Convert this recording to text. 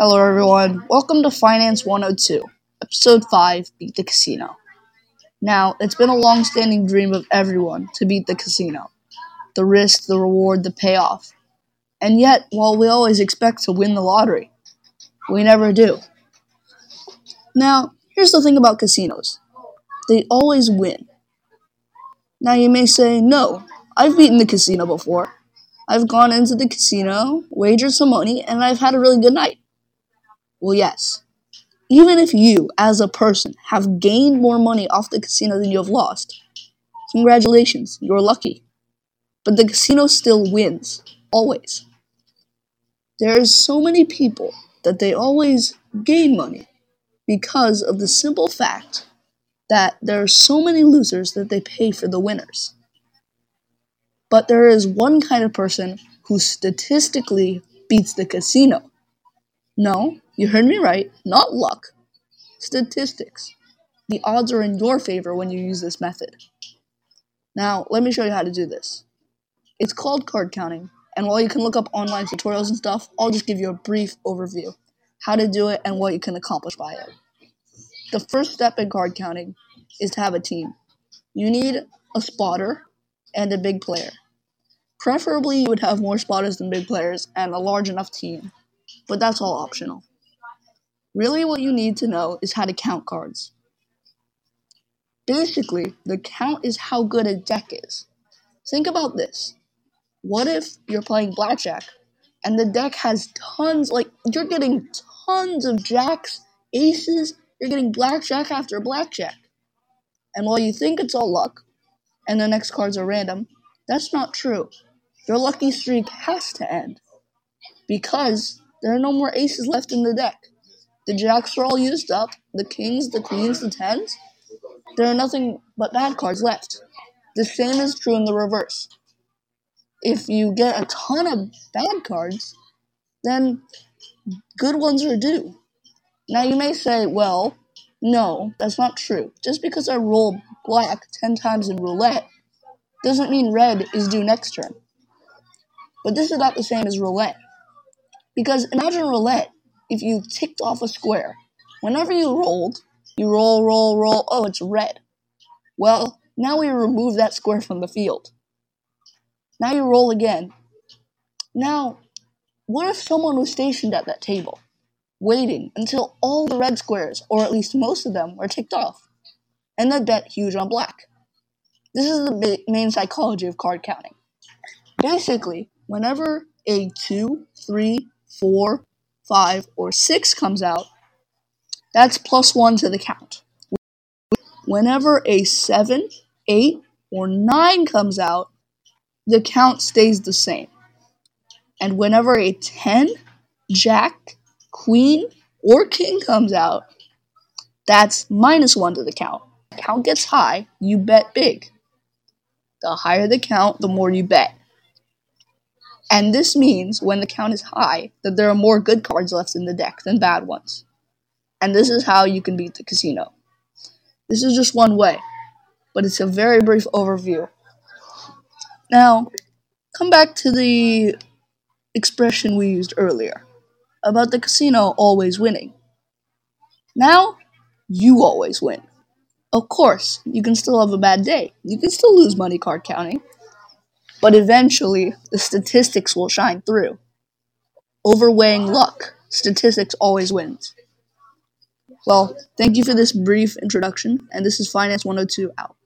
Hello, everyone. Welcome to Finance 102, Episode 5 Beat the Casino. Now, it's been a long standing dream of everyone to beat the casino the risk, the reward, the payoff. And yet, while we always expect to win the lottery, we never do. Now, here's the thing about casinos they always win. Now, you may say, no, I've beaten the casino before. I've gone into the casino, wagered some money, and I've had a really good night. Well, yes. Even if you, as a person, have gained more money off the casino than you have lost, congratulations, you're lucky. But the casino still wins, always. There's so many people that they always gain money because of the simple fact that there are so many losers that they pay for the winners. But there is one kind of person who statistically beats the casino. No, you heard me right, not luck. Statistics. The odds are in your favor when you use this method. Now, let me show you how to do this. It's called card counting, and while you can look up online tutorials and stuff, I'll just give you a brief overview how to do it and what you can accomplish by it. The first step in card counting is to have a team. You need a spotter and a big player. Preferably, you would have more spotters than big players and a large enough team, but that's all optional. Really, what you need to know is how to count cards. Basically, the count is how good a deck is. Think about this. What if you're playing blackjack and the deck has tons, like, you're getting tons of jacks, aces, you're getting blackjack after blackjack. And while you think it's all luck, and the next cards are random, that's not true. Your lucky streak has to end. Because there are no more aces left in the deck. The jacks are all used up, the kings, the queens, the tens. There are nothing but bad cards left. The same is true in the reverse. If you get a ton of bad cards, then good ones are due. Now you may say, well, no, that's not true. Just because I roll black 10 times in roulette doesn't mean red is due next turn. But this is not the same as roulette. Because imagine roulette if you ticked off a square. Whenever you rolled, you roll, roll, roll, oh, it's red. Well, now we remove that square from the field. Now you roll again. Now, what if someone was stationed at that table, waiting until all the red squares, or at least most of them, were ticked off, and then bet huge on black? This is the main psychology of card counting. Basically, whenever a 2, 3, 4, 5, or 6 comes out, that's plus 1 to the count. Whenever a 7, 8, or 9 comes out, the count stays the same. And whenever a 10, Jack, Queen, or King comes out, that's minus 1 to the count. count gets high, you bet big. The higher the count, the more you bet. And this means when the count is high, that there are more good cards left in the deck than bad ones. And this is how you can beat the casino. This is just one way, but it's a very brief overview. Now, come back to the expression we used earlier about the casino always winning. Now, you always win. Of course, you can still have a bad day. You can still lose money card counting. But eventually, the statistics will shine through. Overweighing luck, statistics always wins. Well, thank you for this brief introduction, and this is Finance 102 out.